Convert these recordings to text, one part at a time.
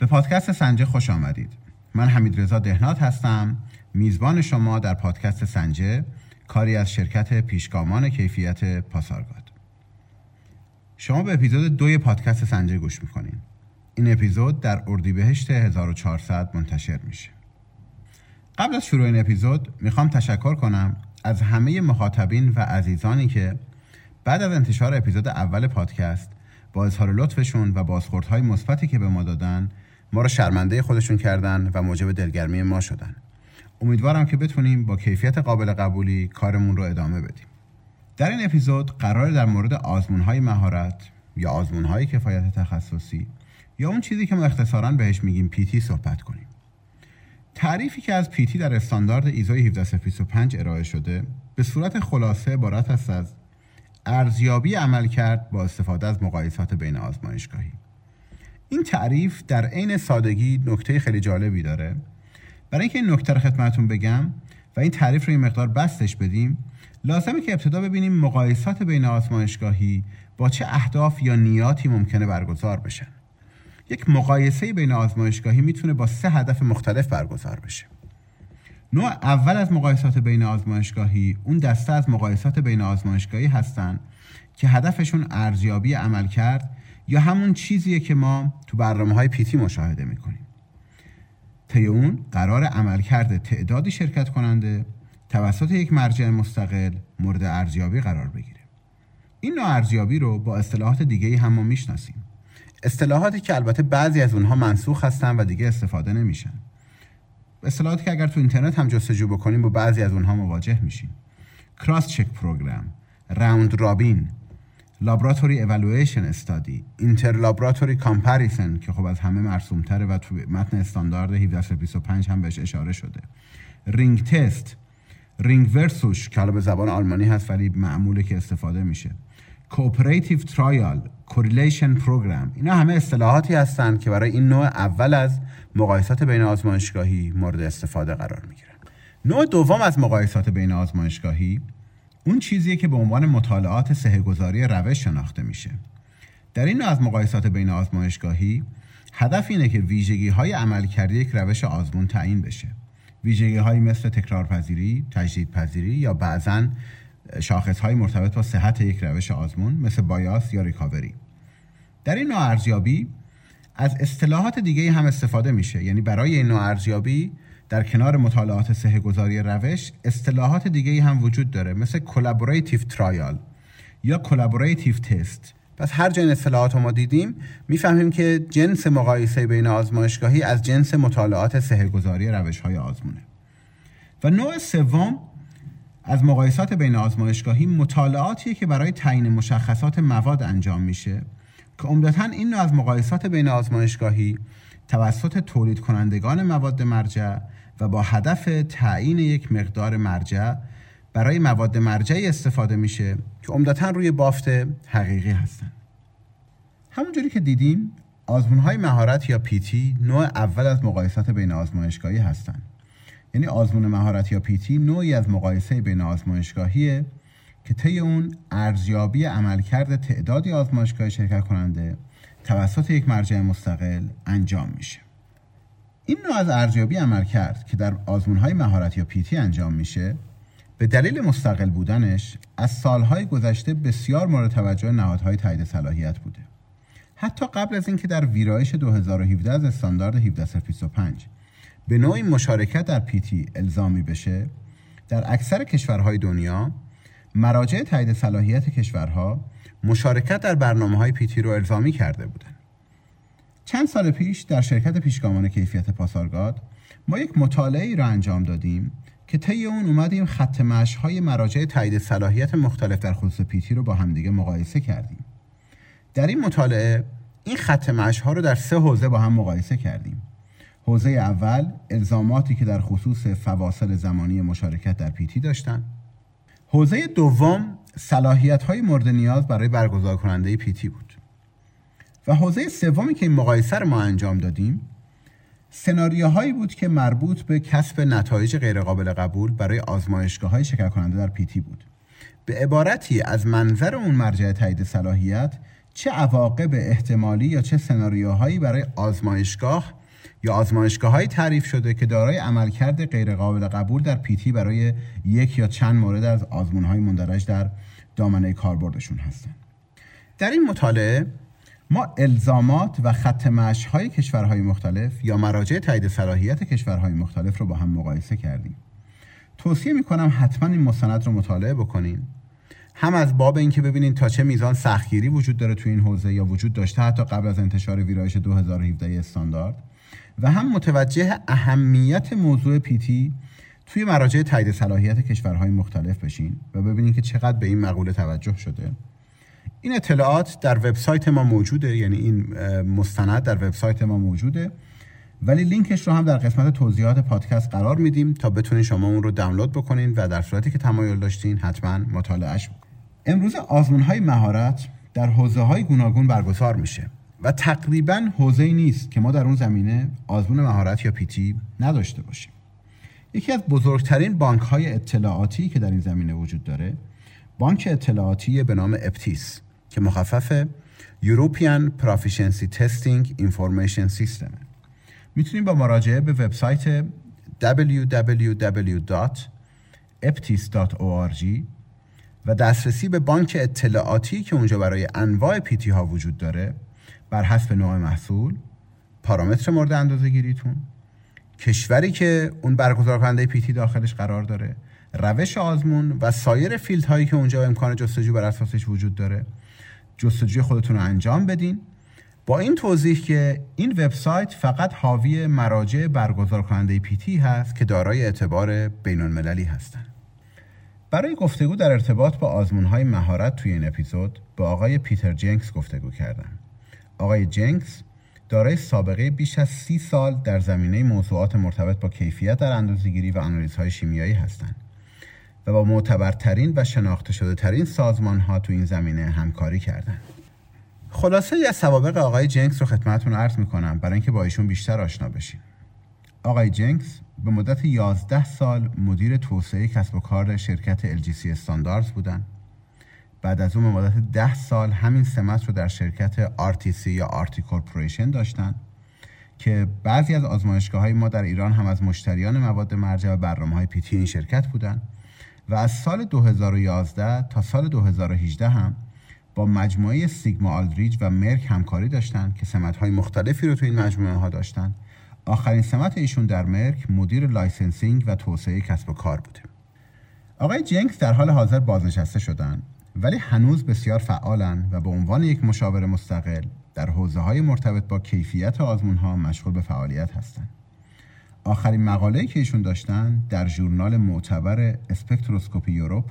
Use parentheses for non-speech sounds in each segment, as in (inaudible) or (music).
به پادکست سنجه خوش آمدید. من حمید رضا دهنات هستم. میزبان شما در پادکست سنجه کاری از شرکت پیشگامان کیفیت پاسارگاد. شما به اپیزود دوی پادکست سنجه گوش می‌کنین. این اپیزود در اردیبهشت 1400 منتشر میشه. قبل از شروع این اپیزود می‌خوام تشکر کنم از همه مخاطبین و عزیزانی که بعد از انتشار اپیزود اول پادکست با اظهار لطفشون و بازخوردهای مثبتی که به ما دادن ما رو شرمنده خودشون کردن و موجب دلگرمی ما شدن. امیدوارم که بتونیم با کیفیت قابل قبولی کارمون رو ادامه بدیم. در این اپیزود قرار در مورد آزمونهای مهارت یا آزمونهای کفایت تخصصی یا اون چیزی که ما اختصارا بهش میگیم پیتی صحبت کنیم. تعریفی که از پیتی در استاندارد ایزوی 17025 ارائه شده به صورت خلاصه عبارت است از ارزیابی عمل کرد با استفاده از مقایسات بین آزمایشگاهی. این تعریف در عین سادگی نکته خیلی جالبی داره. برای اینکه این نکته رو خدمتتون بگم و این تعریف رو این مقدار بستش بدیم لازمه که ابتدا ببینیم مقایسات بین آزمایشگاهی با چه اهداف یا نیاتی ممکنه برگزار بشن. یک مقایسه بین آزمایشگاهی می‌تونه با سه هدف مختلف برگزار بشه. نوع اول از مقایسات بین آزمایشگاهی اون دسته از مقایسات بین آزمایشگاهی هستن که هدفشون ارزیابی عمل کرد یا همون چیزیه که ما تو برنامه های پیتی مشاهده می‌کنیم. طی اون قرار عملکرد تعدادی شرکت کننده توسط یک مرجع مستقل مورد ارزیابی قرار بگیره. این نوع ارزیابی رو با اصطلاحات دیگه هم ما می‌شناسیم. اصطلاحاتی که البته بعضی از اونها منسوخ هستن و دیگه استفاده نمیشن. اصطلاحاتی که اگر تو اینترنت هم جستجو بکنیم با بعضی از اونها مواجه میشیم. cross check program round robin laboratory evaluation study interlaboratory comparison که خب از همه مرسومتره و تو متن استاندارد 1725 هم بهش اشاره شده. ring test Ringversuch که به زبان آلمانی هست ولی معموله که استفاده میشه. cooperative trial correlation program اینا همه اصطلاحاتی هستند که برای این نوع اول از مقایسات بین آزمایشگاهی مورد استفاده قرار می‌گیرن. نوع دوم از مقایسات بین آزمایشگاهی اون چیزیه که به عنوان مطالعات سهگذاری روش شناخته میشه. در این نوع از مقایسات بین آزمایشگاهی هدف اینه که ویژگی های عملکردی یک روش آزمون تعیین بشه. ویژگی های مثل تکرارپذیری، تجدیدپذیری یا بعضا شاخص های مرتبط با صحت یک روش آزمون مثل بایاس یا ریکاوری. در این نوع ارزیابی از اصطلاحات دیگه هم استفاده میشه. یعنی برای این نوع ارزیابی در کنار مطالعات صحه گذاری روش اصطلاحات دیگه هم وجود داره مثل collaborative trial یا collaborative test پس هر این اصطلاحات رو ما دیدیم می‌فهمیم که جنس مقایسه بین آزمایشگاهی از جنس مطالعات صحه گذاری روش های آزمونه. و نوع سوم از مقایسات بین آزمایشگاهی مطالعاتیه که برای تعیین مشخصات مواد انجام میشه که عمدتا این نوع از مقایسات بین آزمایشگاهی توسط تولید کنندگان مواد مرجع و با هدف تعیین یک مقدار مرجع برای مواد مرجعی استفاده میشه که عمدتا روی بافت حقیقی هستن. همونجوری که دیدیم آزمون های مهارت یا پیتی نوع اول از مقایسات بین آزمایشگاهی هستند یعنی آزمون مهارت یا پیتی نوعی از مقایسه بین آزمایشگاهیه که طی اون ارزیابی عملکرد تعدادی آزمایشگاه شرکت کننده توسط یک مرجع مستقل انجام میشه. این نوع از ارزیابی عمل کرد که در های مهارت یا پیتی انجام میشه به دلیل مستقل بودنش از سالهای گذشته بسیار مورد توجه نهادهای تایید صلاحیت بوده حتی قبل از اینکه در ویرایش 2017 از استاندارد 1725 به نوعی مشارکت در پیتی الزامی بشه در اکثر کشورهای دنیا مراجع تایید صلاحیت کشورها مشارکت در برنامه های پیتی رو الزامی کرده بودند. چند سال پیش در شرکت پیشگامان کیفیت پاسارگاد ما یک مطالعه ای را انجام دادیم که طی اون اومدیم خط های مراجع تایید صلاحیت مختلف در خصوص پیتی رو با همدیگه مقایسه کردیم. در این مطالعه این خط ها رو در سه حوزه با هم مقایسه کردیم. حوزه اول الزاماتی که در خصوص فواصل زمانی مشارکت در پیتی داشتند. حوزه دوم صلاحیت های مورد نیاز برای برگزار کننده پیتی بود و حوزه سومی که این مقایسه رو ما انجام دادیم سناریوهایی بود که مربوط به کسب نتایج غیرقابل قبول برای آزمایشگاه های شکر کننده در پیتی بود به عبارتی از منظر اون مرجع تایید صلاحیت چه عواقب احتمالی یا چه سناریوهایی برای آزمایشگاه یا آزمایشگاه تعریف شده که دارای عملکرد غیرقابل قبول در پیتی برای یک یا چند مورد از آزمون های مندرج در دامنه کاربردشون هستند. در این مطالعه ما الزامات و خط های کشورهای مختلف یا مراجع تایید صلاحیت کشورهای مختلف رو با هم مقایسه کردیم. توصیه می‌کنم حتما این مستند رو مطالعه بکنین. هم از باب اینکه ببینید تا چه میزان سختگیری وجود داره تو این حوزه یا وجود داشته حتی قبل از انتشار ویرایش 2017 استاندارد. و هم متوجه اهمیت موضوع پیتی توی مراجع تایید صلاحیت کشورهای مختلف بشین و ببینید که چقدر به این مقوله توجه شده. این اطلاعات در وبسایت ما موجوده یعنی این مستند در وبسایت ما موجوده. ولی لینکش رو هم در قسمت توضیحات پادکست قرار میدیم تا بتونید شما اون رو دانلود بکنین و در صورتی که تمایل داشتین حتما مطالعهش بکنین امروز آزمون های مهارت در حوزه های گوناگون برگزار میشه و تقریبا حوزه نیست که ما در اون زمینه آزمون مهارت یا پیتی نداشته باشیم. یکی از بزرگترین بانک های اطلاعاتی که در این زمینه وجود داره بانک اطلاعاتی به نام اپتیس. که مخفف European Proficiency Testing Information System. می‌تونیم با مراجعه به وبسایت www.eptis.org و دسترسی به بانک اطلاعاتی که اونجا برای انواع PT ها وجود داره بر حسب نوع محصول پارامتر مورد اندازه گیریتون کشوری که اون برگزار کننده PT داخلش قرار داره روش آزمون و سایر فیلد هایی که اونجا امکان جستجو بر اساسش وجود داره جستجوی خودتون رو انجام بدین با این توضیح که این وبسایت فقط حاوی مراجع برگزار کننده PT هست که دارای اعتبار بین المللی هستند. برای گفتگو در ارتباط با آزمون های مهارت توی این اپیزود با آقای پیتر جنکس گفتگو کردم. آقای جنکس دارای سابقه بیش از سی سال در زمینه موضوعات مرتبط با کیفیت در اندازه‌گیری و آنالیزهای شیمیایی هستند و با معتبرترین و شناخته شده ترین سازمان ها تو این زمینه همکاری کردند. خلاصه از سوابق آقای جنکس رو خدمتتون عرض می‌کنم برای اینکه با ایشون بیشتر آشنا بشین. آقای جنکس به مدت 11 سال مدیر توسعه کسب و کار شرکت LGC Standards بودن. بعد از اون به مدت 10 سال همین سمت رو در شرکت RTC یا RT Corporation داشتن که بعضی از آزمایشگاه های ما در ایران هم از مشتریان مواد مرجع و برنامه های PT این شرکت بودن و از سال 2011 تا سال 2018 هم با مجموعه Sigma-Aldrich و Merck همکاری داشتند که های مختلفی رو تو این مجموعه ها داشتن آخرین سمت ایشون در Merck مدیر licensing و توسعه کسب و کار بوده آقای جنکس در حال حاضر بازنشسته شدن ولی هنوز بسیار فعالن و به عنوان یک مشاور مستقل در حوزه های مرتبط با کیفیت آزمون ها مشغول به فعالیت هستند. آخرین مقاله که ایشون داشتن در ژورنال معتبر Spectroscopy Europe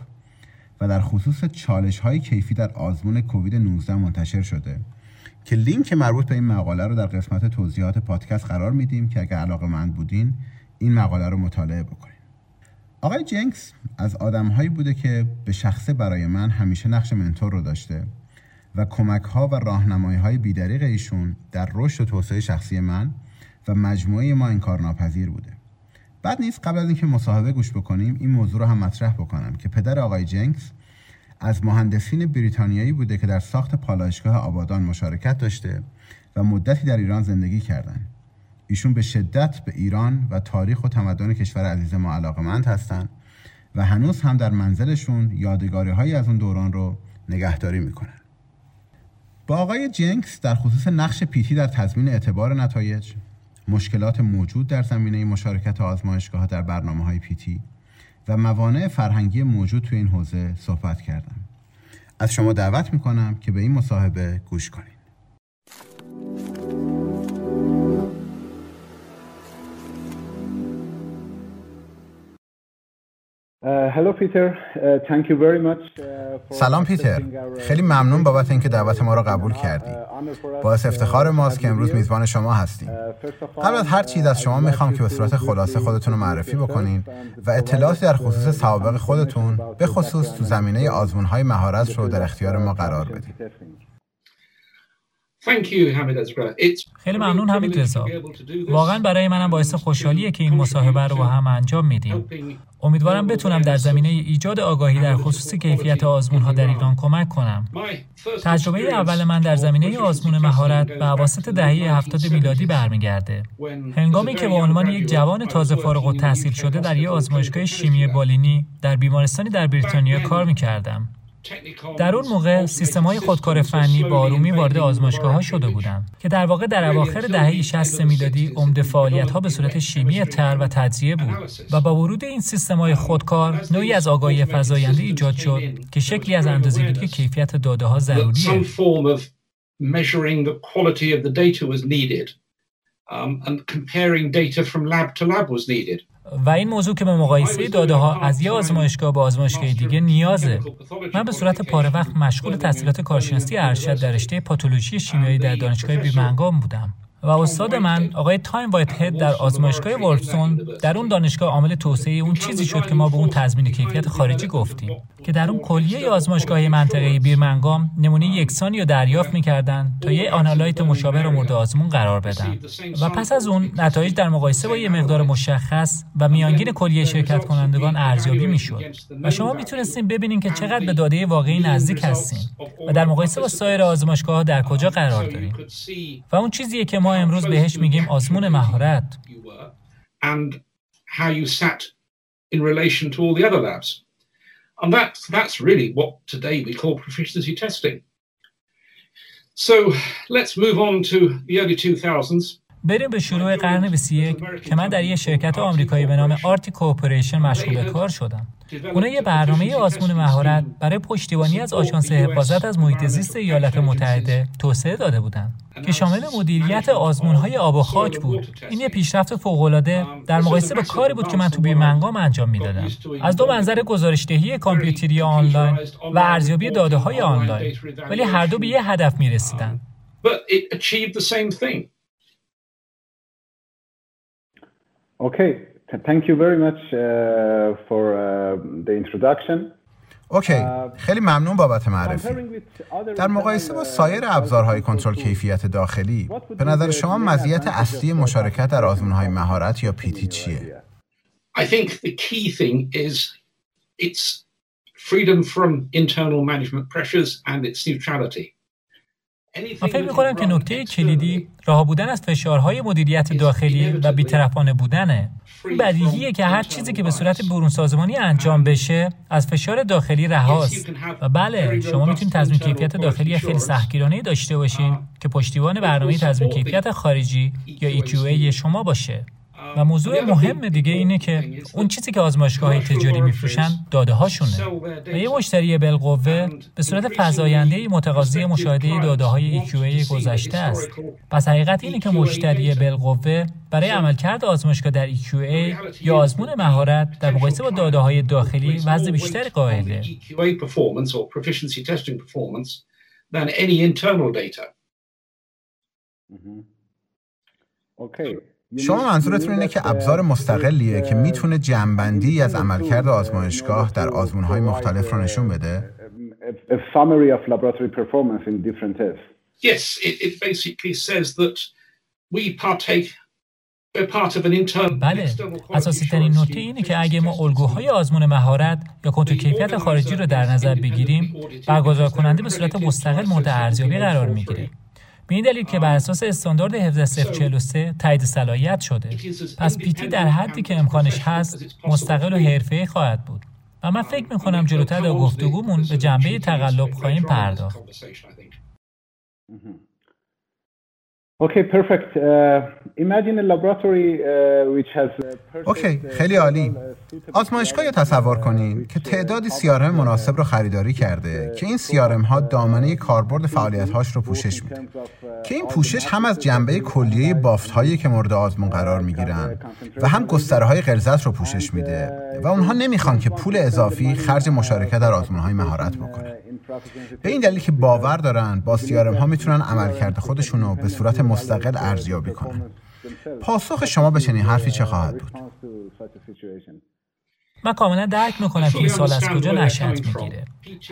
و در خصوص چالش های کیفی در آزمون کووید 19 منتشر شده که لینک مربوط به این مقاله رو در قسمت توضیحات پادکست قرار میدیم که اگر علاقه مند بودین این مقاله رو مطالعه بکنید آقای جنکس از آدمهایی بوده که به شخصه برای من همیشه نقش منتور رو داشته و کمک ها و راهنمایی های بیدریق ایشون در رشد و توسعه شخصی من و مجموعه ما این کار ناپذیر بوده بعد نیست قبل از اینکه مصاحبه گوش بکنیم این موضوع رو هم مطرح بکنم که پدر آقای جنکس از مهندسین بریتانیایی بوده که در ساخت پالایشگاه آبادان مشارکت داشته و مدتی در ایران زندگی کردند. ایشون به شدت به ایران و تاریخ و تمدن کشور عزیز ما علاقمند هستند و هنوز هم در منزلشون یادگاری هایی از اون دوران رو نگهداری می‌کنن. با آقای جنکس در خصوص نقش پیتی در تضمین اعتبار نتایج مشکلات موجود در زمینه مشارکت آزمایشگاه در برنامه های پیتی و موانع فرهنگی موجود تو این حوزه صحبت کردم. از شما دعوت می‌کنم که به این مصاحبه گوش کنید. سلام پیتر خیلی ممنون بابت اینکه دعوت ما را قبول کردی. باعث افتخار ماست که امروز میزبان شما هستیم. قبل از هر چیز از شما می‌خوام که به صورت خلاصه خودتون رو معرفی بکنین و اطلاعاتی در خصوص سوابق خودتون به خصوص تو زمینه آزمون های مهارت رو در اختیار ما قرار بدید خیلی ممنون حمید رضا واقعا برای منم باعث خوشحالیه که این مصاحبه رو با هم انجام میدیم. امیدوارم بتونم در زمینه ایجاد آگاهی در خصوص کیفیت آزمون ها در ایران کمک کنم. تجربه اول من در زمینه آزمون مهارت به عواسط دهه هفتاد میلادی برمیگرده. هنگامی که به عنوان یک جوان تازه فارغ و تحصیل شده در یک آزمایشگاه شیمی بالینی در بیمارستانی در بریتانیا کار می کردم. در اون موقع سیستم های خودکار فنی با آرومی وارد آزمایشگاه ها شده بودند که در واقع در اواخر دهه 60 میلادی عمده فعالیت ها به صورت شیمی تر و تجزیه بود و با ورود این سیستم های خودکار نوعی از آگاهی فزاینده ایجاد شد که شکلی از اندازه‌گیری کیفیت داده ها ضروریه و این موضوع که به مقایسه داده ها از یه آزمایشگاه به آزمایشگاه دیگه نیازه. من به صورت پاره وقت مشغول تحصیلات کارشناسی ارشد در رشته پاتولوژی شیمیایی در دانشگاه بیرمنگام بودم. و استاد من آقای تام وایت هد در آزمایشگاه وولفسون در اون دانشگاه عامل توسعه اون چیزی شد که ما به اون تضمین کیفیت خارجی گفتیم که در اون کلیه آزمایشگاه منطقه بیرمنگام نمونه یکسانی رو دریافت می‌کردن تا یه آنالایت مشابه رو مورد آزمون قرار بدن. و پس از اون نتایج در مقایسه با یه مقدار مشخص و میانگین کلیه شرکت کنندگان ارزیابی می‌شد. و شما می‌تونستین ببینین که چقدر به داده واقعی نزدیک هستین و در مقایسه با سایر آزمایشگاه در کجا قرار دارین. و اون چیزیه که ما امروز بهش میگیم آزمون مهارت And that's, that's really what today we call proficiency testing. So let's move on to the early 2000s. بریم به شروع قرن 21 که من در یه شرکت آمریکایی به نام آرتی کوپریشن مشغول به کار شدم. اونا یه برنامه آزمون مهارت برای پشتیبانی از آژانس حفاظت از محیط زیست ایالات متحده توسعه داده بودند که شامل مدیریت آزمون های آب و خاک بود. این یه پیشرفت فوق‌العاده در مقایسه با کاری بود که من تو بیرمنگام انجام می‌دادم. از دو منظر گزارشدهی کامپیوتری آنلاین و ارزیابی داده های آنلاین ولی هر دو به یه هدف می‌رسیدن. Okay, thank you very much uh, for uh, the introduction. اوکی uh, خیلی ممنون بابت معرفی در مقایسه با سایر ابزارهای کنترل کیفیت داخلی به نظر شما مزیت اصلی مشارکت در آزمونهای مهارت یا پیتی چیه؟ I think the key thing is it's freedom from internal management pressures and its neutrality. من فکر می‌کنم که نکته کلیدی راه بودن از فشارهای مدیریت داخلی و بیطرفانه بودنه. بدیهیه که هر چیزی که به صورت برون سازمانی انجام بشه از فشار داخلی رهاست و بله شما می‌تونید تضمین کیفیت داخلی خیلی سختگیرانه داشته باشین که پشتیبان برنامه تضمین کیفیت خارجی یا EQA شما باشه. و موضوع مهم دیگه اینه که اون چیزی که آزمایشگاه تجاری میفروشن داده هاشونه و یه مشتری بالقوه به صورت فزاینده متقاضی مشاهده داده های EQA گذشته است. پس حقیقت اینه که مشتری بالقوه برای عملکرد آزمایشگاه در EQA یا آزمون مهارت در مقایسه با داده های داخلی وضع بیشتری قائله. Okay. شما منظورتون اینه که ابزار مستقلیه که می‌تونه جنبندی از عملکرد آزمایشگاه در آزمونهای مختلف رو نشون بده؟ بله اساسی ترین نکته اینه که اگه ما الگوهای آزمون مهارت یا کنترل کیفیت خارجی رو در نظر بگیریم برگزار کننده به صورت مستقل مورد ارزیابی قرار می‌گیره. به این دلیل که بر اساس استاندارد هفده 043 تایید صلاحیت شده. پس PT در حدی که امکانش هست مستقل و حرفه‌ای خواهد بود. و من فکر می‌کنم جلوتر در گفتگومون به جنبه تقلب خواهیم پرداخت. Okay perfect. Uh, imagine a laboratory uh, which has Okay خیلی عالی. آزمایشگاهی رو تصور کنین که تعدادی CRM مناسب رو خریداری کرده که این CRM ها دامنه کاربرد فعالیت هاش رو پوشش میده. که این پوشش هم از جنبه کلیه بافت هایی که مورد آزمون قرار می‌گیرن و هم گستره های غلظت رو پوشش میده و اونها نمی‌خوان که پول اضافی خرج مشارکت در آزمون های مهارت بکنه. به این دلیل که باور دارن با سیارم ها می‌تونن عملکرد خودشون رو به صورت مستقل ارزیابی کنن پاسخ شما به چنین حرفی چه خواهد بود؟ من کاملا درک می‌کنم که این سال از کجا نشأت می‌گیره.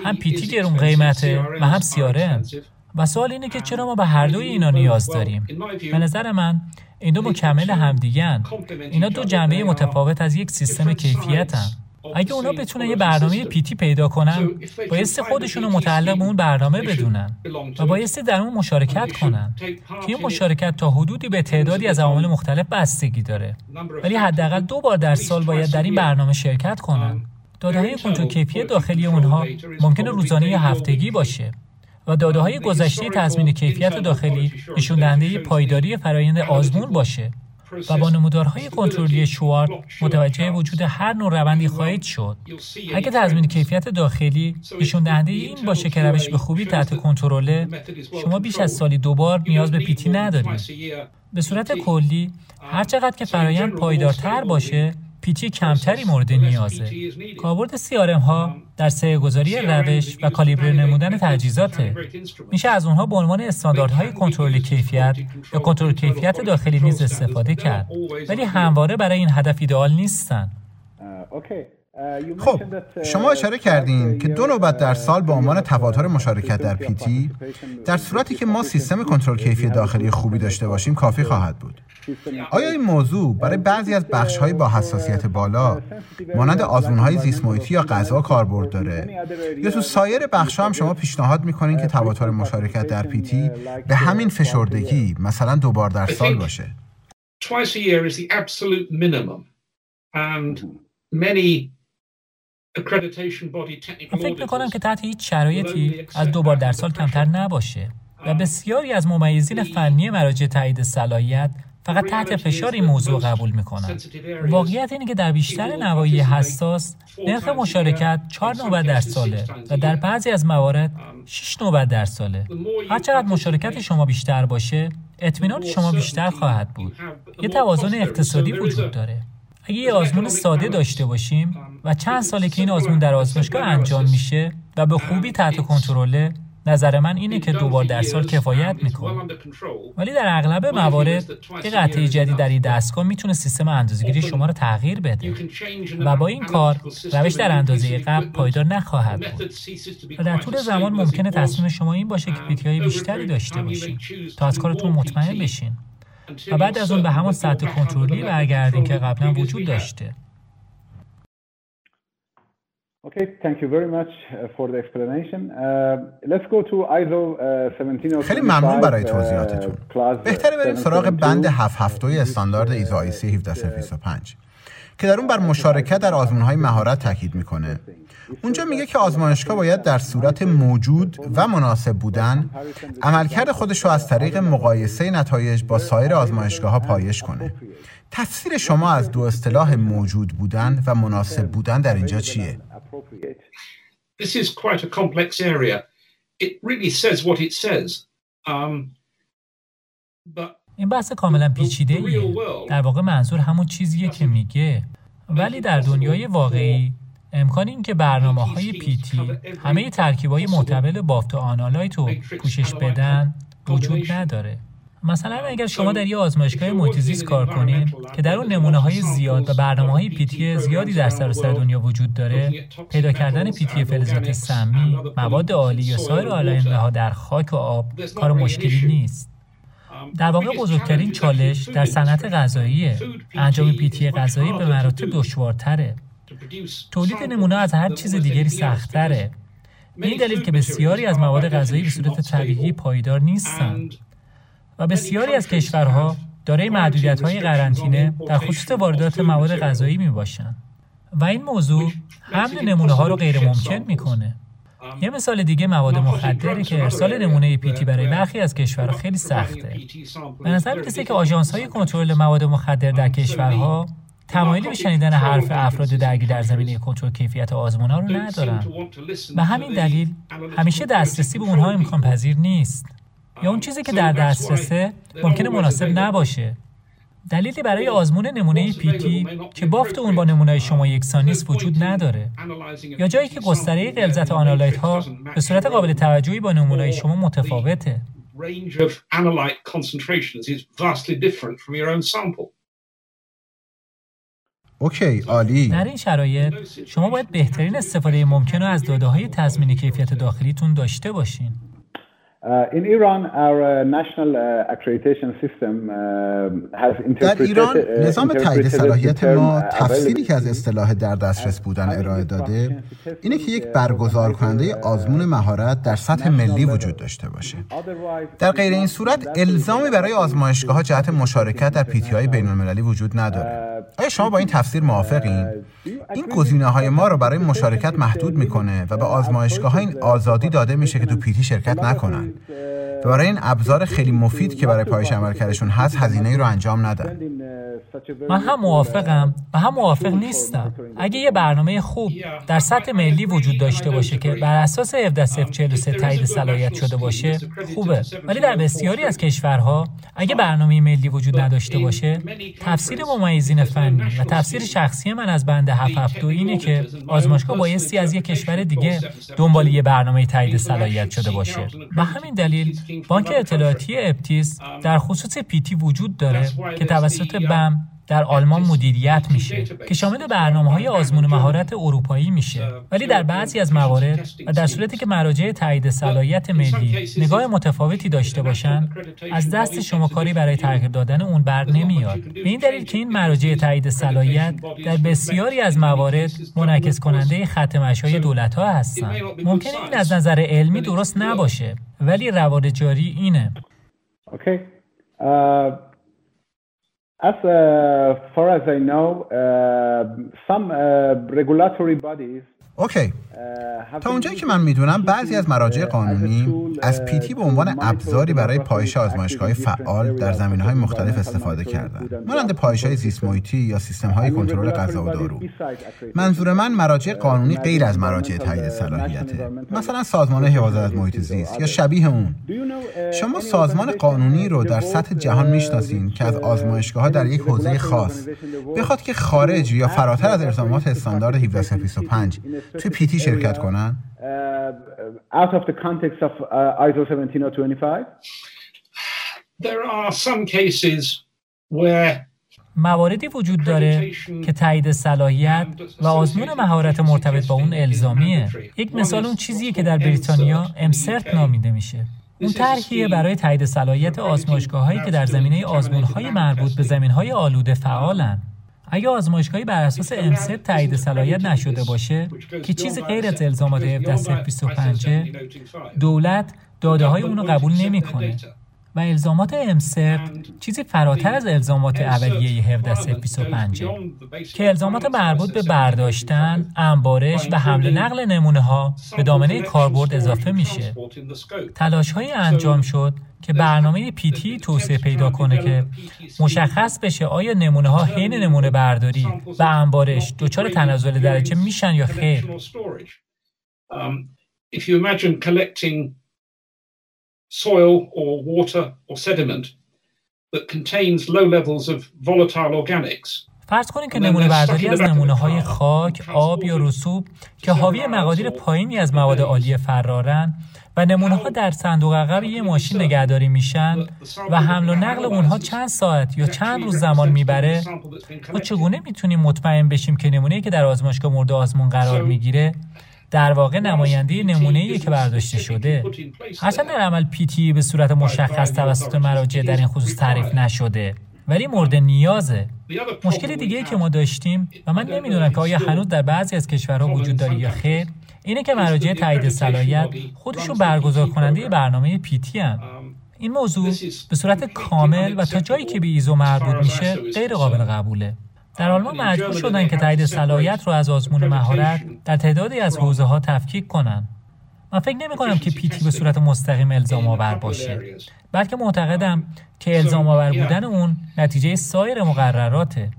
هم پیتی گرون قیمته و هم سیارم و سوال اینه که چرا ما به هر دوی اینا نیاز داریم؟ به نظر من این دو مکمل همدیگن اینا دو جنبه متفاوت از یک سیستم کیفیتن اگه اونا بتونن یه برنامه پیتی پیدا کنن بایستی خودشون رو متعلق به اون برنامه بدونن و بایستی در اون مشارکت کنن. که این مشارکت تا حدودی به تعدادی از عوامل مختلف بستگی داره. ولی حداقل دو بار در سال باید در این برنامه شرکت کنن. داده های کنترل کیفیت داخلی اونها ممکنه روزانه یا هفتگی باشه و داده های گذشته تضمین کیفیت داخلی نشون دهنده پایداری فرایند آزمون باشه. و با نمودارهای کنترلی شوارد متوجه وجود هر نوع روندی خواهید شد. اگر تضمین کیفیت داخلی نشون دهنده این باشه که روش به خوبی تحت کنترله شما بیش از سالی دوبار نیاز به پیتی ندارید. به صورت کلی هر چقدر که فرایند پایدارتر باشه پیچی کمتری مورد نیازه. کاربرد سیارم ها در سه گذاری روش و کالیبر نمودن تجهیزاته. میشه از اونها به عنوان استانداردهای کنترل کیفیت یا کنترل کیفیت داخلی نیز استفاده کرد. ولی همواره برای این هدف ایدئال نیستن. خب شما اشاره کردین که دو نوبت در سال به عنوان تواتر مشارکت در پیتی در صورتی که ما سیستم کنترل کیفیت داخلی خوبی داشته باشیم کافی خواهد بود. آیا این موضوع برای بعضی از بخش‌های با حساسیت بالا مانند آزمون‌های زیست محیطی یا غذا کاربرد داره؟ یا تو سایر بخش‌ها هم شما پیشنهاد می‌کنین که تواتر مشارکت در پیتی به همین فشردگی مثلا دو بار در سال باشه. من فکر می‌کنم که تحت هیچ شرایطی از دو بار در سال کمتر نباشه و بسیاری از ممیزین فنی مراجع تایید صلاحیت فقط تحت فشار این موضوع قبول می‌کنن. واقعیت اینه که در بیشتر نواحی حساس نرخ مشارکت چهار نوبت در ساله و در بعضی از موارد 6 نوبت در ساله. هر چقدر مشارکت شما بیشتر باشه اطمینان شما بیشتر خواهد بود. یه توازن اقتصادی وجود داره. اگه یه آزمون ساده داشته باشیم و چند ساله که این آزمون در آزمایشگاه انجام میشه و به خوبی تحت کنترله نظر من اینه که دوبار در سال کفایت می‌کنه. ولی در اغلب موارد یه قطعه جدید در این دستگاه می‌تونه سیستم اندازه‌گیری شما رو تغییر بده و با این کار روش در اندازه قبل پایدار نخواهد بود. و در طول زمان ممکنه تصمیم شما این باشه که پیتی بیشتری داشته باشین تا از کارتون مطمئن بشین. و بعد از اون به همون سطح کنترلی برگردین که قبلا وجود داشته Okay, thank you very much uh, for the explanation. Uh, let's go to ISO 17 uh, خیلی ممنون برای توضیحاتتون. بهتره بریم سراغ بند 772 استاندارد ایزو 17325 که در اون بر مشارکت در آزمون‌های مهارت تاکید می‌کنه. اونجا میگه که آزمایشگاه باید در صورت موجود و مناسب بودن عملکرد خودش رو از طریق مقایسه نتایج با سایر آزمایشگاه ها پایش کنه. تفسیر شما از دو اصطلاح موجود بودن و مناسب بودن در اینجا چیه؟ This is quite a complex area. It really says what it says. Um, این بحث کاملا پیچیده ایه. در واقع منظور همون چیزیه که میگه. ولی در دنیای واقعی امکان این که برنامه های پیتی همه ترکیب های معتبل بافت و آنالایت رو پوشش بدن وجود نداره. مثلا اگر شما در یه آزمایشگاه محیط کار کنید که در اون نمونه های زیاد و برنامه های پیتی زیادی در سراسر دنیا وجود داره. پیدا کردن پیتی فلزات سمی مواد عالی یا سایر آلاینده ها در خاک و آب کار مشکلی نیست. در واقع بزرگترین چالش در صنعت غذاییه. انجام پیتی غذایی به مراتب دشوارتره. تولید نمونه از هر چیز دیگری سختتره. به این دلیل که بسیاری از مواد غذایی به صورت طبیعی پایدار نیستند و بسیاری از کشورها دارای معدودیت های قرنطینه در خصوص واردات مواد غذایی می باشند و این موضوع حمل نمونه ها رو غیر ممکن می‌کنه. یه مثال دیگه مواد مخدره که ارسال نمونه پیتی برای برخی از کشورها خیلی سخته. به نظر کسی که آژانس های کنترل مواد مخدر در کشورها تمایلی به شنیدن حرف افراد درگیر در زمینه کنترل کیفیت آزمون ها رو ندارن. به همین دلیل همیشه دسترسی به اونها امکان پذیر نیست. یا اون چیزی که در دسترسه ممکنه مناسب نباشه دلیلی برای آزمون نمونه پیتی که بافت اون با نمونه شما یکسان نیست وجود نداره. یا جایی که گستره غلظت آنالایت ها به صورت قابل توجهی با نمونه شما متفاوته. اوکی عالی. در این شرایط شما باید بهترین استفاده ممکن رو از داده های تضمین کیفیت داخلیتون داشته باشین. در ایران نظام تایید صلاحیت ما تفسیری که از اصطلاح در دسترس بودن ارائه داده اینه که یک برگزار کننده آزمون مهارت در سطح ملی وجود داشته باشه. در غیر این صورت الزامی برای آزمایشگاه ها جهت مشارکت در پیتی های بین المللی وجود نداره. آیا شما با این تفسیر موافقین؟ این گزینه های ما رو برای مشارکت محدود می‌کنه و به آزمایشگاه این آزادی داده میشه که تو پیتی شرکت نکنن. و برای این ابزار خیلی مفید که برای پایش عملکردشون هست هزینه رو انجام ندن. من هم موافقم و هم موافق نیستم. اگه یه برنامه خوب در سطح ملی وجود داشته باشه که بر اساس 17043 تایید صلاحیت شده باشه خوبه. ولی در بسیاری از کشورها اگه برنامه ملی وجود نداشته باشه تفسیر ممیزین فنی و تفسیر شخصی من از بند 772 اینه که آزمایشگاه بایستی از یک کشور دیگه دنبال یه برنامه تایید صلاحیت شده باشه. و همین دلیل بانک اطلاعاتی EPTIS در خصوص PT وجود داره که توسط BAM در آلمان مدیریت میشه که شامل برنامه های آزمون مهارت اروپایی میشه. ولی در بعضی از موارد و در صورتی که مراجع تایید صلاحیت ملی نگاه متفاوتی داشته باشن از دست شما کاری برای تغییر دادن اون بر نمیاد. به این دلیل که این مراجع تایید صلاحیت در بسیاری از موارد منعکس کننده ختم های دولت ها هستن. ممکنه این از نظر علمی درست نباشه ولی روال جاری اینه. Okay. uh... As uh, far as I know, uh, some uh, regulatory bodies اوکی تا اونجایی که من می‌دونم بعضی از مراجع قانونی از پیتی به عنوان ابزاری برای پایش آزمایشگاه فعال در زمین های مختلف استفاده کردن. مانند پایش های زیست یا سیستم های کنترل غذا و دارو. منظور من مراجع قانونی غیر از مراجع تایید صلاحیته مثلا سازمان حفاظت از محیط زیست یا شبیه اون. شما سازمان قانونی رو در سطح جهان می‌شناسین که از آزمایشگاه ها در یک حوزه خاص. بخواد که خارج یا فراتر از ارتباطات استاندارد 1725 توی پیتی شرکت کنن؟ out of the context of uh, ISO 17025 there are some cases where مواردی وجود داره که تایید صلاحیت و آزمون مهارت مرتبط با اون الزامیه. یک مثال اون چیزیه که در بریتانیا امسرت نامیده میشه. اون طرحیه برای تایید صلاحیت آزمایشگاه هایی که در زمینه آزمون های مربوط به زمین های آلوده فعالن. اگه آزمایشگاهی بر اساس امست تایید صلاحیت نشده باشه که چیزی غیر از الزامات 1725 دولت داده های اونو قبول نمی‌کنه. و الزامات امسر چیزی فراتر از الزامات اولیه 1725 که الزامات مربوط به برداشتن، انبارش و حمل نقل نمونه ها به دامنه کاربرد اضافه میشه. تلاش های انجام شد که برنامه پیتی توسعه پیدا کنه که مشخص بشه آیا نمونه ها حین نمونه برداری و انبارش دچار تنزل درجه میشن یا خیر. Soil or water or sediment that contains low levels of volatile organics. فرض کنید که نمونه برداری از نمونه های خاک، آب یا رسوب که حاوی مقادیر پایینی از مواد عالی فرارن و نمونه ها در صندوق عقب یه ماشین نگهداری میشن و حمل و نقل اونها چند ساعت یا چند روز زمان می‌بره؟ ما چگونه می‌تونیم مطمئن بشیم که نمونه که در آزمایشگاه مورد آزمون قرار می‌گیره؟ در واقع نماینده نمونه که برداشته شده هرچند در عمل پیتی به صورت مشخص توسط مراجع در این خصوص تعریف نشده ولی مورد نیازه. مشکل دیگه ای که ما داشتیم و من نمی‌دونم که آیا هنوز در بعضی از کشورها وجود داره یا خیر اینه که مراجع تایید صلاحیت خودشون برگزار کننده برنامه پیتی هم. این موضوع به صورت کامل و تا جایی که به ایزو مربوط میشه غیر قابل قبوله. در آلمان مجبور شدن که تایید صلاحیت رو از آزمون مهارت در تعدادی از حوزه ها تفکیک کنن. من فکر نمی کنم که پیتی به صورت مستقیم الزام آور باشه بلکه معتقدم که الزام آور بودن اون نتیجه سایر مقرراته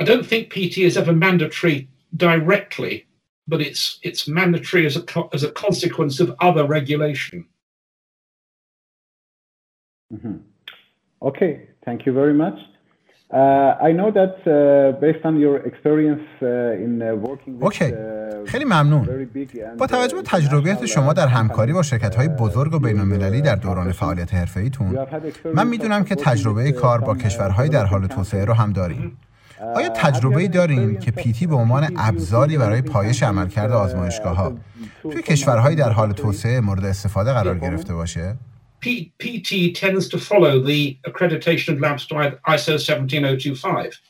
I don't think PT is ever mandatory directly, but it's it's mandatory as a as a consequence of other regulation. Mm-hmm. Okay, thank you very much. اوکی خیلی ممنون. با توجه به تجربیات شما در همکاری با شرکت های بزرگ و بین المللی در دوران فعالیت حرفه ایتون من می‌دونم که تجربه کار با کشورهای در حال توسعه رو هم داریم آیا تجربه داریم که پیتی به عنوان ابزاری برای پایش عملکرد آزمایشگاه ها توی کشورهایی در حال توسعه مورد استفاده قرار گرفته باشه؟ PT tends to follow the accreditation of labs to ISO 17025.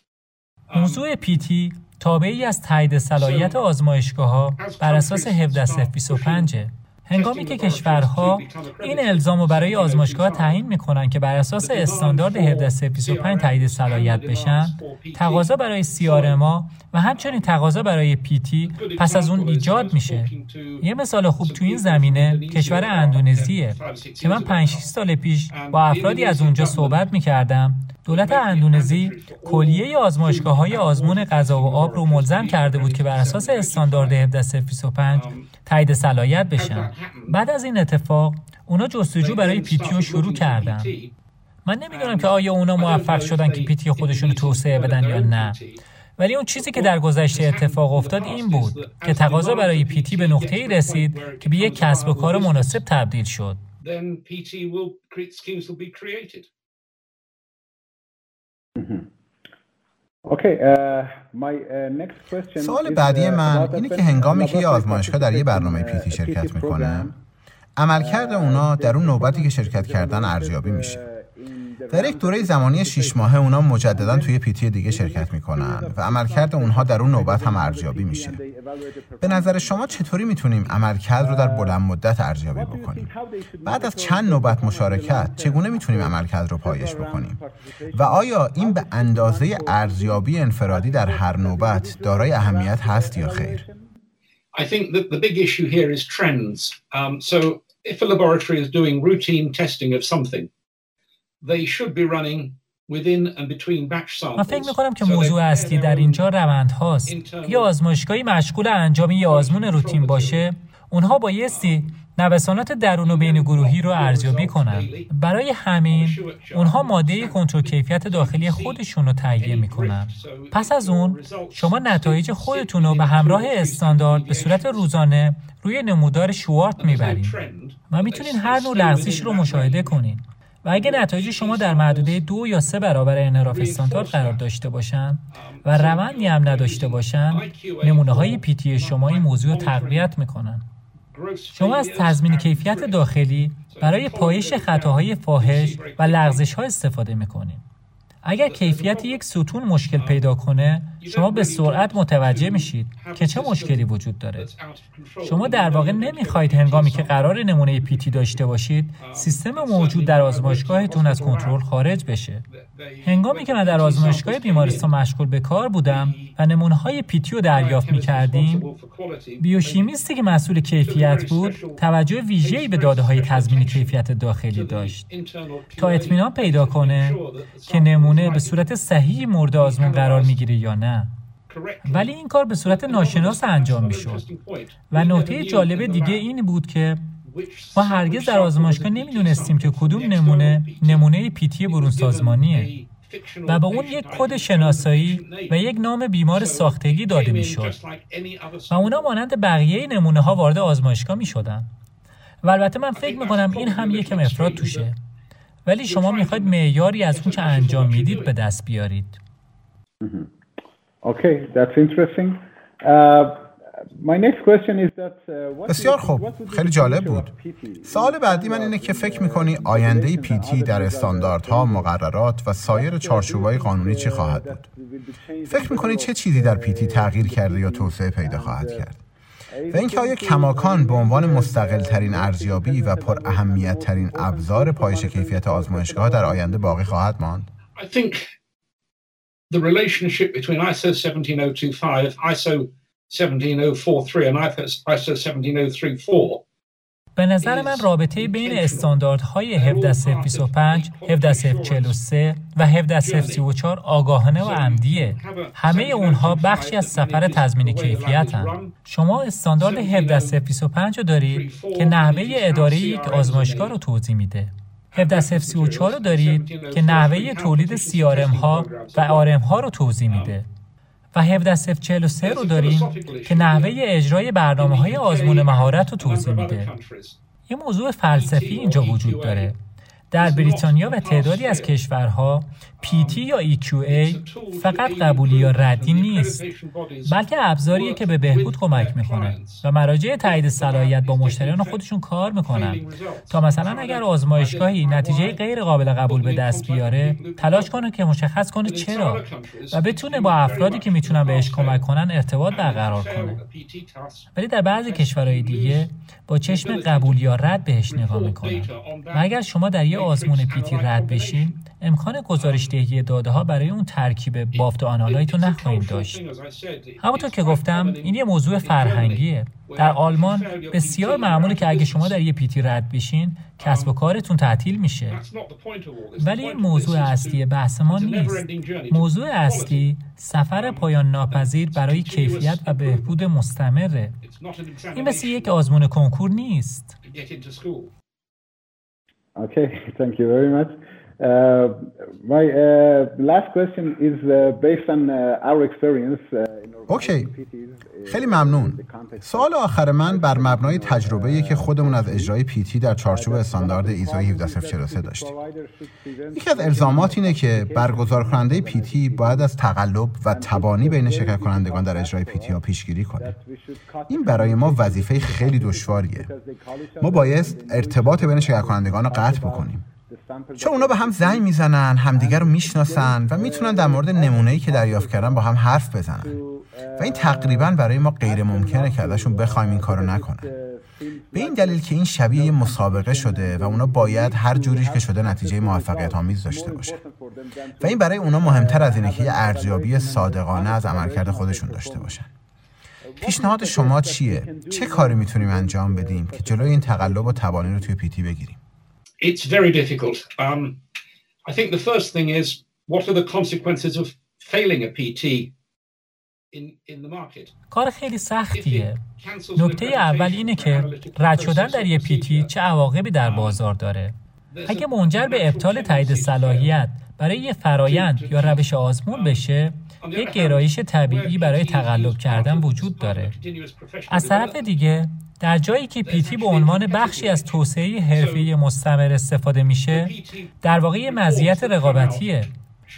موضوع PT تابعی از تایید صلاحیت آزمایشگاه ها بر اساس 17025 هنگامی که کشورها این الزام رو برای آزمایشگاه تعیین می‌کنن که بر اساس استاندارد 17325 تایید صلاحیت بشن تقاضا برای ما و همچنین تقاضا برای پیتی پس از اون ایجاد میشه. یه مثال خوب تو این زمینه کشور اندونزیه که من 5 سال پیش با افرادی از اونجا صحبت می‌کردم. دولت اندونزی کلیه آزمایشگاه های آزمون غذا و آب رو ملزم کرده بود که بر اساس استاندارد 17025 تایید صلاحیت بشن. بعد از این اتفاق اونا جستجو برای پیتیو شروع کردن. من نمی‌دونم که آیا اونا موفق شدن که پیتی خودشون توسعه بدن یا نه. ولی اون چیزی که در گذشته اتفاق افتاد این بود که تقاضا برای پیتی به نقطه ای رسید که به یک کسب و کار مناسب تبدیل شد. Uh, uh, سوال بعدی uh, من اینه که هنگامی که یه آزمایشگاه در یه برنامه پیتی شرکت می‌کنه. عملکرد اونا در اون نوبتی که شرکت کردن ارزیابی میشه. در یک دوره زمانی شیش ماهه اونا مجددا توی پیتی دیگه شرکت می‌کنن و عملکرد اونها در اون نوبت هم ارزیابی میشه. به نظر شما چطوری می‌تونیم عملکرد رو در بلند مدت ارزیابی بکنیم؟ بعد از چند نوبت مشارکت چگونه می‌تونیم عملکرد رو پایش بکنیم؟ و آیا این به اندازه ارزیابی انفرادی در هر نوبت دارای اهمیت هست یا خیر؟ If a laboratory is doing routine testing of something, they should be running من فکر می‌کنم که موضوع اصلی در اینجا روند هاست. یه آزمایشگاهی مشغول انجام یه آزمون روتین باشه، اونها بایستی نوسانات درون و بین گروهی رو ارزیابی کنن. برای همین اونها ماده کنترل کیفیت داخلی خودشون رو تهیه می‌کنن. پس از اون شما نتایج خودتون رو به همراه استاندارد به صورت روزانه روی نمودار شوارت می‌برین و می‌تونین هر نوع لغزش رو مشاهده کنین. و اگه نتایج شما در محدوده دو یا سه برابر انحراف استاندارد قرار داشته باشند و روندی هم نداشته باشند نمونه های پیتی شما این موضوع تقویت می‌کنن. شما از تضمین کیفیت داخلی برای پایش خطاهای فاحش و لغزش ها استفاده می‌کنید اگر کیفیت یک ستون مشکل پیدا کنه شما به سرعت متوجه میشید که چه مشکلی وجود داره. شما در واقع نمی‌خواهید هنگامی که قرار نمونه پیتی داشته باشید سیستم موجود در آزمایشگاهتون از کنترل خارج بشه. هنگامی که من در آزمایشگاه بیمارستان مشغول به کار بودم و نمونه های پیتی رو دریافت می کردیم بیوشیمیستی که مسئول کیفیت بود توجه ویژه‌ای به داده های تضمین کیفیت داخلی داشت. تا اطمینان پیدا کنه که نمونه به صورت صحیح مورد آزمون قرار می‌گیره یا نه ولی این کار به صورت ناشناس انجام می‌شد. و نکته جالب دیگه این بود که ما هرگز در آزمایشگاه نمی‌دونستیم که کدوم نمونه نمونه پیتی برون سازمانیه و به اون یک کد شناسایی و یک نام بیمار ساختگی داده می‌شد. و اونا مانند بقیه نمونه ها وارد آزمایشگاه می شدن. و البته من فکر می‌کنم این هم یکم افراد توشه. ولی شما می‌خواید معیاری از اون که انجام می‌دید به دست بیارید. That's interesting. Uh, Uh, بسیار خوب. خیلی جالب بود. سوال بعدی من اینه که فکر می‌کنی آینده پیتی در استانداردها مقررات و سایر چارچوبای قانونی چی خواهد بود؟ فکر می‌کنی چه چیزی در پیتی تغییر کرده یا توسعه پیدا خواهد کرد؟ و اینکه آیا کماکان به عنوان مستقل ترین ارزیابی و پر اهمیت ترین ابزار پایش کیفیت آزمایشگاه در آینده باقی خواهد ماند؟ The relationship between ISO 17025, ISO 17043 and ISO 17034 به نظر من رابطه بین استانداردهای 17025, 17043 و 17034 آگاهانه و عمدیه. همه اونها بخشی از سفر تضمین کیفیت هم. شما استاندارد 17025 رو دارید که نحوه اداره یک آزمایشگاه رو توضیح میده. 17034 رو دارید که نحوه تولید CRM ها و RM ها رو توضیح میده. و 17043 رو داریم که نحوه اجرای برنامه های آزمون مهارت رو توضیح میده. یه موضوع فلسفی اینجا وجود داره. در بریتانیا و تعدادی از کشورها PT یا EQA فقط قبولی یا ردی نیست بلکه ابزاریه که به بهبود کمک می‌کنه و مراجع تایید صلاحیت با مشتریان خودشون کار می‌کنن. تا مثلا اگر آزمایشگاهی نتیجه غیر قابل قبول به دست بیاره تلاش کنه که مشخص کنه چرا و بتونه با افرادی که می‌تونن بهش کمک کنن ارتباط برقرار کنه. ولی در بعضی کشورهای دیگه با چشم قبول یا رد بهش نگاه می‌کنن و اگر شما در یه آزمون پیتی رد بشین امکان گزارش دهی داده ها برای اون ترکیب بافت آنالایت رو نخواهیم داشت. همونطور که گفتم این یه موضوع فرهنگیه. در آلمان بسیار معموله که اگه شما در یه پیتی رد بشین کسب و کارتون تعطیل میشه. ولی این موضوع اصلی بحث ما نیست. موضوع اصلی سفر پایان ناپذیر برای کیفیت و بهبود مستمره. این مثل یک آزمون کنکور نیست. Okay, (laughs) thank you very much. Uh, my uh, last question is uh, based on our experience. اوکی. خیلی ممنون. سوال آخر من بر مبنای تجربه که خودمون از اجرای پیتی در چارچوب استاندارد ایزو 17043 داشتیم. یکی از الزامات اینه که برگزار کننده پیتی باید از تقلب و تبانی بین شرکت کنندگان در اجرای پیتی ها پیشگیری کنه. این برای ما وظیفه خیلی دشواریه. ما باید ارتباط بین شرکت کنندگان رو قطع بکنیم. چون اونا به هم زنگ می‌زنن همدیگر رو می‌شناسن و می‌تونن در مورد نمونه‌ای که دریافت کردن با هم حرف بزنن. و این تقریبا برای ما غیر ممکنه که ازشون بخوایم این کارو نکنن به این دلیل که این شبیه یه مسابقه شده و اونا باید هر جوریش که شده نتیجه موفقیت آمیز داشته باشه و این برای اونا مهمتر از اینه که یه ارزیابی صادقانه از عملکرد خودشون داشته باشن پیشنهاد شما چیه؟ چه کاری می‌تونیم انجام بدیم که جلوی این تقلب و تبانی رو توی پیتی بگیریم؟ it's very difficult. Um, I think the first thing is what are the consequences of failing a PT in, in the market? کار خیلی سختیه. نکته اول اینه که رد شدن در یه پیتی چه عواقبی در بازار داره. اگه منجر به ابطال تایید صلاحیت برای یه فرایند یا روش آزمون بشه یک گرایش طبیعی برای تقلب کردن وجود داره. از طرف دیگه در جایی که پیتی به عنوان بخشی از توسعه حرفه مستمر استفاده میشه در واقع مزیت رقابتیه.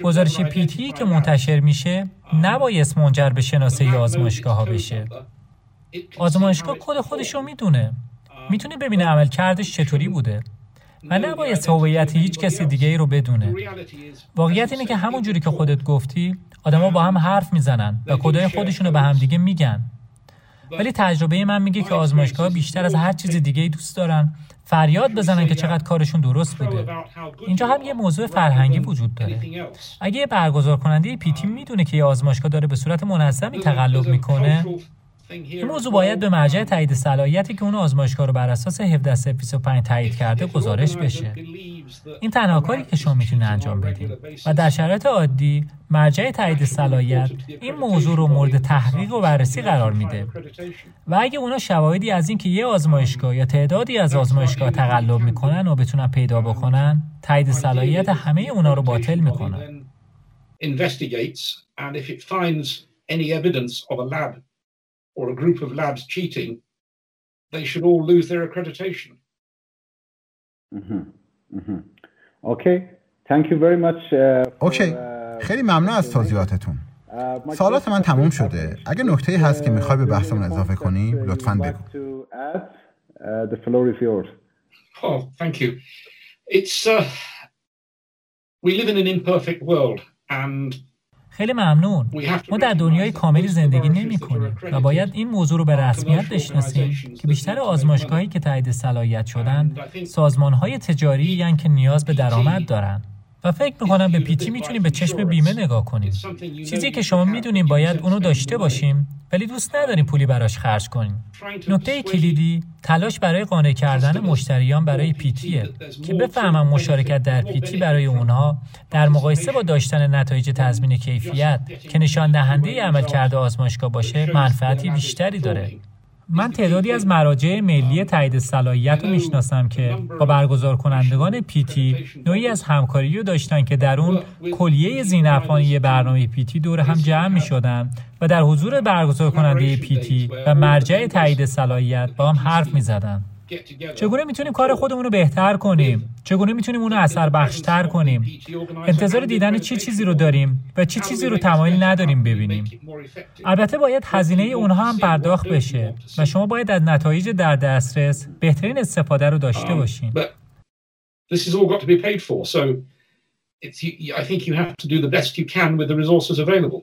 گزارش پیتی که منتشر میشه نبایست منجر به شناسه آزمایشگاه ها بشه. آزمایشگاه کد خودش رو می‌دونه. می‌تونه ببینه عمل کردش چطوری بوده. و نباید هویت هیچ کسی دیگه ای رو بدونه. واقعیت اینه که همون جوری که خودت گفتی آدما با هم حرف می‌زنن و کدای خودشون رو به هم دیگه میگن. ولی تجربه من میگه که آزمایشگاه بیشتر از هر چیز دیگه ای دوست دارن. فریاد بزنن که چقدر کارشون درست بوده. اینجا هم یه موضوع فرهنگی وجود داره. اگه یه برگزار کننده پیتی می‌دونه که یه آزمایشگاه داره به صورت منظمی تقلب می‌کنه موضوع باید به مرجع تایید صلاحیتی که اون آزمایشگاه رو بر اساس 1725 تایید کرده گزارش بشه. این تنها کاری که شما می‌تونید انجام بدید. و در شرایط عادی مرجع تایید صلاحیت این موضوع رو مورد تحقیق و بررسی قرار میده. و اگه اونا شواهدی از اینکه یه آزمایشگاه یا تعدادی از آزمایشگاه تقلب می‌کنن و بتونن پیدا بکنن تایید صلاحیت همه اونا رو باطل می‌کنن or a group of labs cheating, they should all lose their accreditation. Mm-hmm. Mm-hmm. Okay. Thank you very much. Uh, okay. Uh, خیلی ممنون از توضیحاتتون. Uh, سوالات من تموم شده. اگه نکته هست که میخوای به بحثمون اضافه کنی، لطفاً بگو. The floor is yours. Oh, thank you. It's uh, we live in an imperfect world and خیلی ممنون. ما در دنیای کاملی زندگی نمی کنیم و باید این موضوع رو به رسمیت بشناسیم که بیشتر آزمایشگاهی که تایید صلاحیت شدن سازمان های تجاری یعنی که نیاز به درآمد دارند و فکر می‌کنم به پیتی می‌تونیم به چشم بیمه نگاه کنیم. چیزی که شما می‌دونیم باید اونو داشته باشیم ولی دوست نداریم پولی براش خرج کنیم. نکته کلیدی تلاش برای قانع کردن مشتریان برای پیتیه که بفهمن مشارکت در پیتی برای اونها در مقایسه با داشتن نتایج تضمین کیفیت که نشان دهنده عمل کرده آزمایشگاه باشه منفعتی بیشتری داره. من تعدادی از مراجع ملی تایید صلاحیت رو می‌شناسم که با برگزار کنندگان پیتی نوعی از همکاری رو داشتن که در اون کلیه زینفانی برنامه پیتی دور هم جمع می شدن و در حضور برگزار کننده پیتی و مرجع تایید صلاحیت با هم حرف می زدن. چگونه می‌تونیم کار خودمون رو بهتر کنیم چگونه می‌تونیم اونو اثر بخشتر کنیم انتظار دیدن چی چیزی رو داریم و چی چیزی رو تمایل نداریم ببینیم البته باید هزینه اونها هم پرداخت بشه و شما باید از نتایج در دسترس بهترین استفاده رو داشته باشین This has all got to be paid for. So it's, I think you have to do the best you can with the resources available.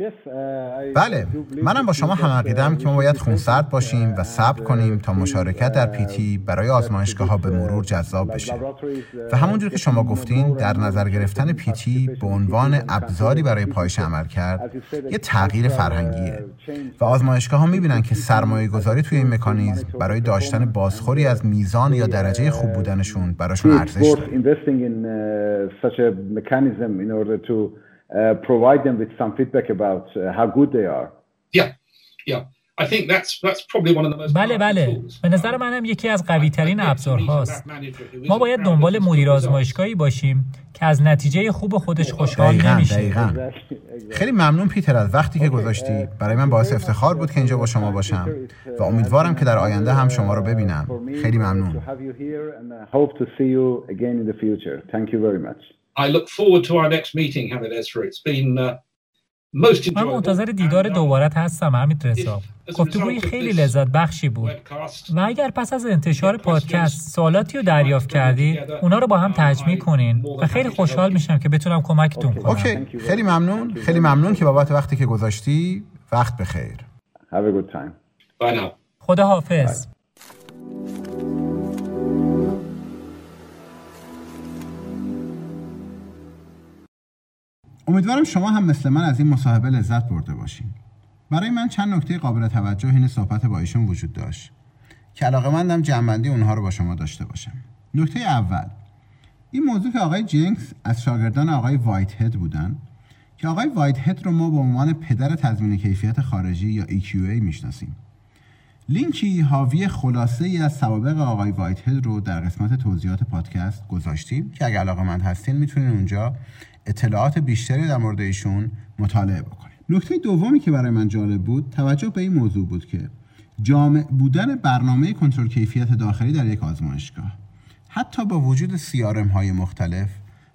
Uh, بله. منم با شما هم عقیدم که ما باید خونسرد باشیم و صبر کنیم تا مشارکت در پیتی برای آزمایشگاه ها به مرور جذاب بشه. و همونجور که شما گفتین در نظر گرفتن پیتی به عنوان ابزاری برای پایش عمل کرد یه تغییر فرهنگیه. و آزمایشگاه ها می‌بینن که سرمایه گذاری توی این مکانیزم برای داشتن بازخوری از میزان یا درجه خوب بودنشون براشون ارزش داره. uh, provide them with some feedback about uh, how good they are. Yeah, yeah. I think that's, that's probably one of the most بله بله. به نظر منم یکی از قوی ترین ابزارهاست. ما باید دنبال مدیر آزمایشگاهی باشیم که از نتیجه خوب خودش خوشحال نمیشه. دقیقا. خیلی ممنون پیتر از وقتی که گذاشتی. برای من باعث افتخار بود که اینجا با شما باشم و امیدوارم که در آینده هم شما رو ببینم. خیلی ممنون. I look forward to our next meeting, Hamid Ezra. It's been uh, من منتظر دیدار دوبارت هستم همین رسا گفتگوی خیلی لذت بخشی بود. و اگر پس از انتشار پادکست سوالاتی رو دریافت کردی اونا رو با هم تجمیع کنین و خیلی خوشحال میشم که بتونم کمکتون کنم. اوکی خیلی ممنون. خیلی ممنون که بابت وقتی که گذاشتی. وقت بخیر. خدا حافظ امیدوارم شما هم مثل من از این مصاحبه لذت برده باشین. برای من چند نکته قابل توجه این صحبت با ایشون وجود داشت. که علاقه مندم جمع‌بندی اونها رو با شما داشته باشم. نکته اول این موضوع که آقای جنکس از شاگردان آقای وایت هد بودن که آقای وایت هد رو ما به عنوان پدر تضمین کیفیت خارجی یا EQA می‌شناسیم. لینکی حاوی خلاصه ای از سوابق آقای وایت هد رو در قسمت توضیحات پادکست گذاشتیم که اگر علاقه مند هستین می‌تونین اونجا اطلاعات بیشتری در مورد ایشون مطالعه بکنید نکته دومی که برای من جالب بود توجه به این موضوع بود که جامع بودن برنامه کنترل کیفیت داخلی در یک آزمایشگاه حتی با وجود سیارم های مختلف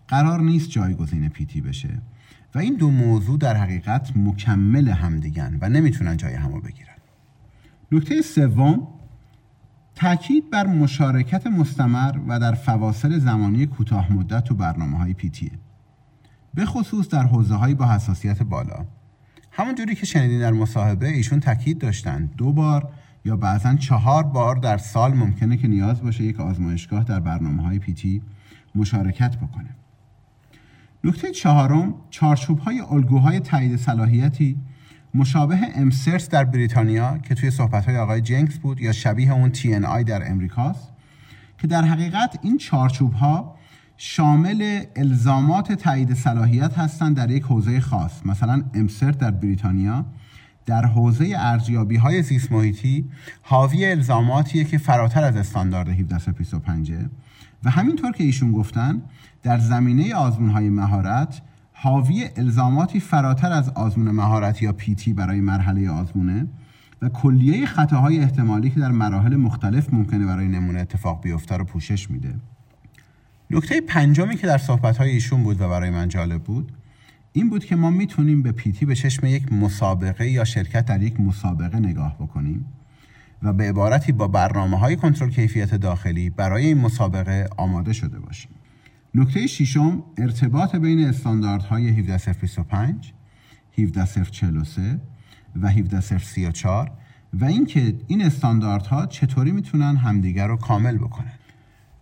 قرار نیست جایگزین پیتی بشه و این دو موضوع در حقیقت مکمل همدیگن و نمی‌تونن جای همو بگیرن. نکته سوم تاکید بر مشارکت مستمر و در فواصل زمانی کوتاه مدت تو برنامه های پیتیه به خصوص در حوزه هایی با حساسیت بالا. همونجوری که شنیدین در مصاحبه ایشون تاکید داشتن. دو بار یا بعضا چهار بار در سال ممکنه که نیاز باشه یک آزمایشگاه در برنامه های پیتی مشارکت بکنه. نکته چهارم چارچوب های الگوهای تایید صلاحیتی مشابه امسرس در بریتانیا که توی صحبت های آقای جنکس بود یا شبیه اون TNI در امریکاست که در حقیقت این چارچوب ها شامل الزامات تایید صلاحیت هستند در یک حوزه خاص. مثلا امسرت در بریتانیا در حوزه ارزیابی های زیست محیطی حاوی الزاماتیه که فراتر از استاندارد 1725 و همینطور که ایشون گفتن در زمینه آزمون های مهارت حاوی الزاماتی فراتر از آزمون مهارت یا پیتی برای مرحله آزمونه و کلیه خطاهای احتمالی که در مراحل مختلف ممکنه برای نمونه اتفاق بیفته رو پوشش میده. نکته پنجمی که در صحبت‌های ایشون بود و برای من جالب بود این بود که ما می‌تونیم به پیتی به چشم یک مسابقه یا شرکت در یک مسابقه نگاه بکنیم و به عبارتی با برنامه های کنترل کیفیت داخلی برای این مسابقه آماده شده باشیم. نکته ششم ارتباط بین استانداردهای 17025 17043 و 17034 و اینکه این استانداردها چطوری می‌تونن همدیگر رو کامل بکنن.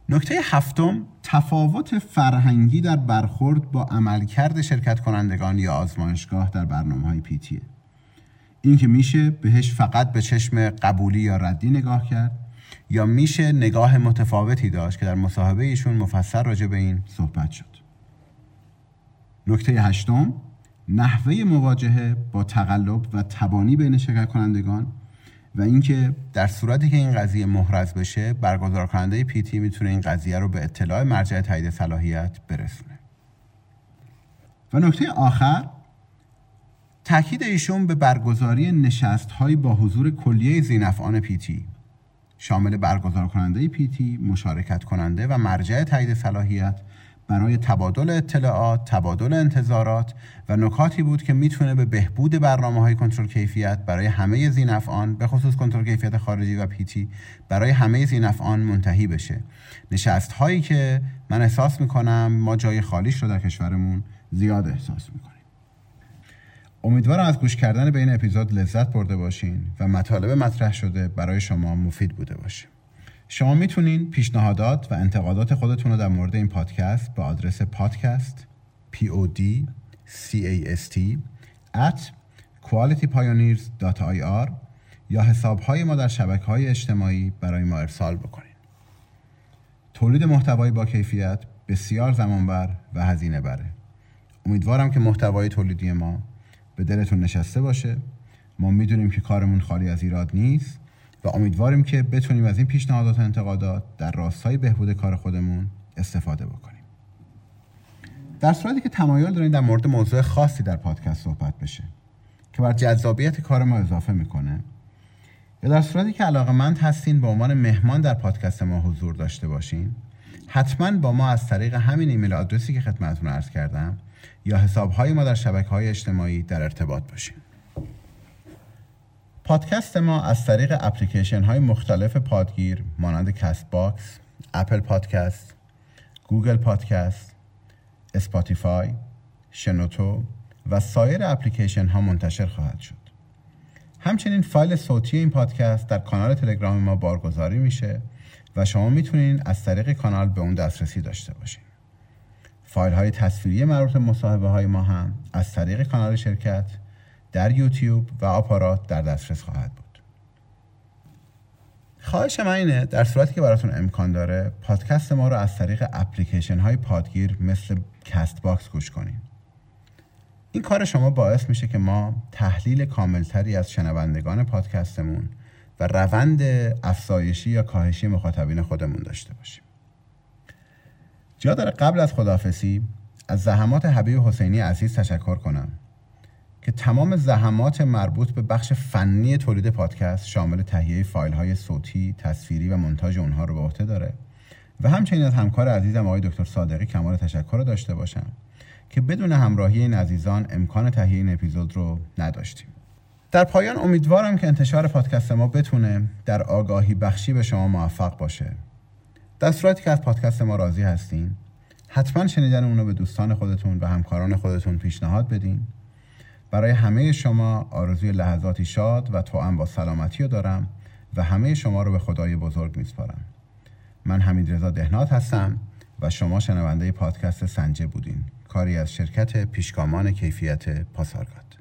نکته هفتم تفاوت فرهنگی در برخورد با عملکرد شرکت کنندگان یا آزمایشگاه در برنامه های پیتیه این که میشه بهش فقط به چشم قبولی یا ردی نگاه کرد یا میشه نگاه متفاوتی داشت که در مصاحبه ایشون مفصل راجع به این صحبت شد. نکته هشتم نحوه مواجهه با تقلب و تبانی بین شرکت کنندگان و اینکه در صورتی که این قضیه محرز بشه برگزار کننده پیتی می‌تونه این قضیه رو به اطلاع مرجع تایید صلاحیت برسونه. و نکته آخر تاکید ایشون به برگزاری نشست با حضور کلیه زینفعان پیتی شامل برگزار کننده پیتی، مشارکت کننده و مرجع تایید صلاحیت برای تبادل اطلاعات، تبادل انتظارات و نکاتی بود که می‌تونه به بهبود برنامه های کنترل کیفیت برای همه زینفعان به خصوص کنترل کیفیت خارجی و پیتی برای همه زینفعان منتهی بشه. نشست هایی که من احساس می‌کنم ما جای خالیش رو در کشورمون زیاد احساس می‌کنیم. امیدوارم از گوش کردن به این اپیزود لذت برده باشین و مطالب مطرح شده برای شما مفید بوده باشه. شما می‌تونین پیشنهادات و انتقادات خودتون رو در مورد این پادکست به آدرس پادکست p o d c a s t at qualitypioneers.ir یا حساب های ما در شبکه های اجتماعی برای ما ارسال بکنید. تولید محتوایی با کیفیت بسیار زمانبر و هزینه بره. امیدوارم که محتوای تولیدی ما به دلتون نشسته باشه. ما می‌دونیم که کارمون خالی از ایراد نیست و امیدواریم که بتونیم از این پیشنهادات و انتقادات در راستای بهبود کار خودمون استفاده بکنیم. در صورتی که تمایل دارین در مورد موضوع خاصی در پادکست صحبت بشه که بر جذابیت کار ما اضافه می‌کنه یا در صورتی که علاقه مند هستین به عنوان مهمان در پادکست ما حضور داشته باشین حتما با ما از طریق همین ایمیل آدرسی که خدمتتون عرض کردم یا حسابهای ما در شبکه های اجتماعی در ارتباط باشین. پادکست ما از طریق اپلیکیشن های مختلف پادگیر مانند Castbox، Apple Podcast، Google Podcast، Spotify، شنوتو و سایر اپلیکیشن ها منتشر خواهد شد. همچنین فایل صوتی این پادکست در کانال تلگرام ما بارگذاری میشه و شما می‌تونین از طریق کانال به اون دسترسی داشته باشین. فایل های تصویری مربوط مصاحبه های ما هم از طریق کانال شرکت در یوتیوب و آپارات در دسترس خواهد بود. خواهش من اینه در صورتی که براتون امکان داره پادکست ما رو از طریق اپلیکیشن های پادگیر مثل Castbox گوش کنین. این کار شما باعث میشه که ما تحلیل کاملتری از شنوندگان پادکستمون و روند افزایشی یا کاهشی مخاطبین خودمون داشته باشیم. جا داره قبل از خدافسی از زحمات حبیب حسینی عزیز تشکر کنم. که تمام زحمات مربوط به بخش فنی تولید پادکست شامل تهیه فایل های صوتی، تصویری و منتاج اونها رو به عهده داره و همچنین از همکار عزیزم آقای دکتر صادقی کمال تشکر رو داشته باشم که بدون همراهی این عزیزان امکان تهیه این اپیزود رو نداشتیم. در پایان امیدوارم که انتشار پادکست ما بتونه در آگاهی بخشی به شما موفق باشه. در صورتی که از پادکست ما راضی هستین، حتما شنیدن اونو به دوستان خودتون و همکاران خودتون پیشنهاد بدین برای همه شما آرزوی لحظاتی شاد و توأم با سلامتی رو دارم و همه شما رو به خدای بزرگ میسپارم. من حمید رضا دهنات هستم و شما شنونده پادکست سنجه بودین. کاری از شرکت پیشگامان کیفیت پاسارگاد.